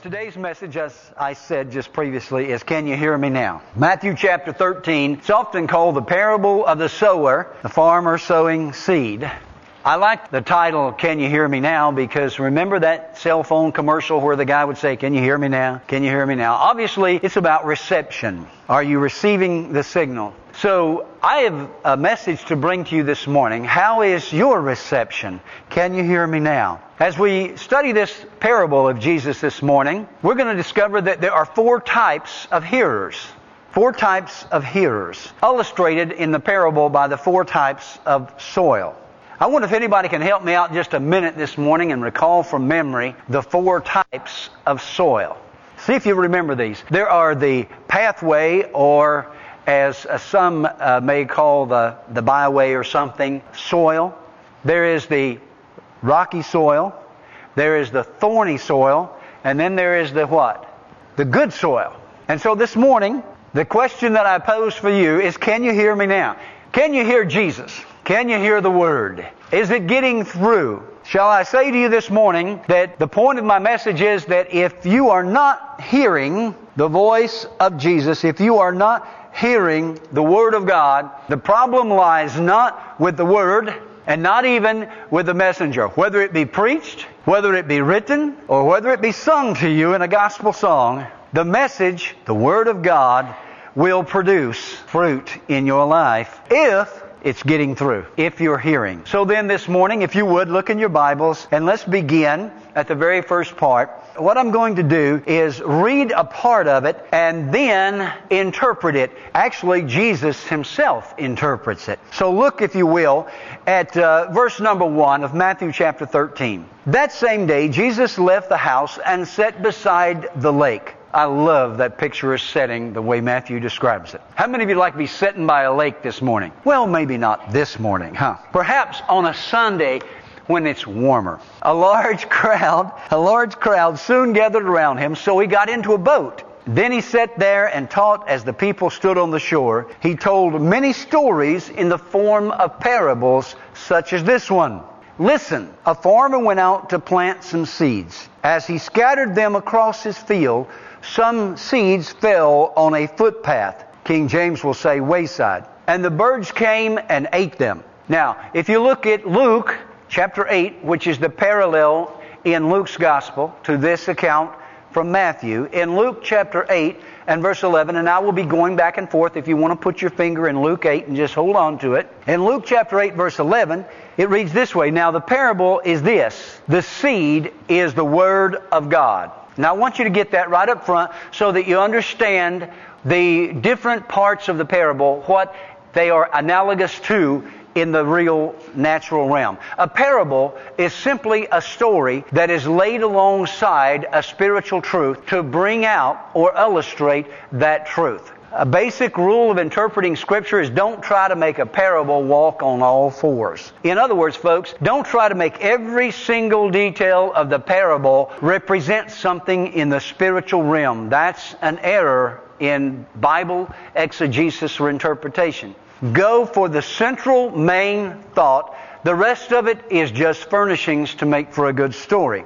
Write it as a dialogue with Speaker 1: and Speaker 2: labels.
Speaker 1: today's message, as I said just previously, is Can You Hear Me Now? Matthew chapter 13. It's often called the parable of the sower, the farmer sowing seed. I like the title, Can You Hear Me Now? because remember that cell phone commercial where the guy would say, Can you hear me now? Can you hear me now? Obviously, it's about reception. Are you receiving the signal? So, I have a message to bring to you this morning. How is your reception? Can you hear me now? As we study this parable of Jesus this morning, we're going to discover that there are four types of hearers. Four types of hearers, illustrated in the parable by the four types of soil. I wonder if anybody can help me out just a minute this morning and recall from memory the four types of soil. See if you remember these. There are the pathway, or as some uh, may call the, the byway or something, soil. There is the rocky soil. There is the thorny soil. And then there is the what? The good soil. And so this morning, the question that I pose for you is can you hear me now? Can you hear Jesus? Can you hear the Word? Is it getting through? Shall I say to you this morning that the point of my message is that if you are not hearing the voice of Jesus, if you are not hearing the Word of God, the problem lies not with the Word and not even with the messenger. Whether it be preached, whether it be written, or whether it be sung to you in a gospel song, the message, the Word of God, will produce fruit in your life if it's getting through if you're hearing. So then this morning, if you would, look in your Bibles and let's begin at the very first part. What I'm going to do is read a part of it and then interpret it. Actually, Jesus himself interprets it. So look, if you will, at uh, verse number one of Matthew chapter 13. That same day, Jesus left the house and sat beside the lake. I love that picturesque setting the way Matthew describes it. How many of you like to be sitting by a lake this morning? Well, maybe not this morning, huh? Perhaps on a Sunday when it's warmer. A large crowd, a large crowd soon gathered around him, so he got into a boat. Then he sat there and taught as the people stood on the shore. He told many stories in the form of parables, such as this one. Listen, a farmer went out to plant some seeds. As he scattered them across his field, some seeds fell on a footpath. King James will say wayside. And the birds came and ate them. Now, if you look at Luke chapter 8, which is the parallel in Luke's gospel to this account from Matthew, in Luke chapter 8 and verse 11, and I will be going back and forth if you want to put your finger in Luke 8 and just hold on to it. In Luke chapter 8 verse 11, it reads this way, Now the parable is this, the seed is the word of God. Now I want you to get that right up front so that you understand the different parts of the parable, what they are analogous to in the real natural realm. A parable is simply a story that is laid alongside a spiritual truth to bring out or illustrate that truth. A basic rule of interpreting Scripture is don't try to make a parable walk on all fours. In other words, folks, don't try to make every single detail of the parable represent something in the spiritual realm. That's an error in Bible exegesis or interpretation. Go for the central main thought. The rest of it is just furnishings to make for a good story.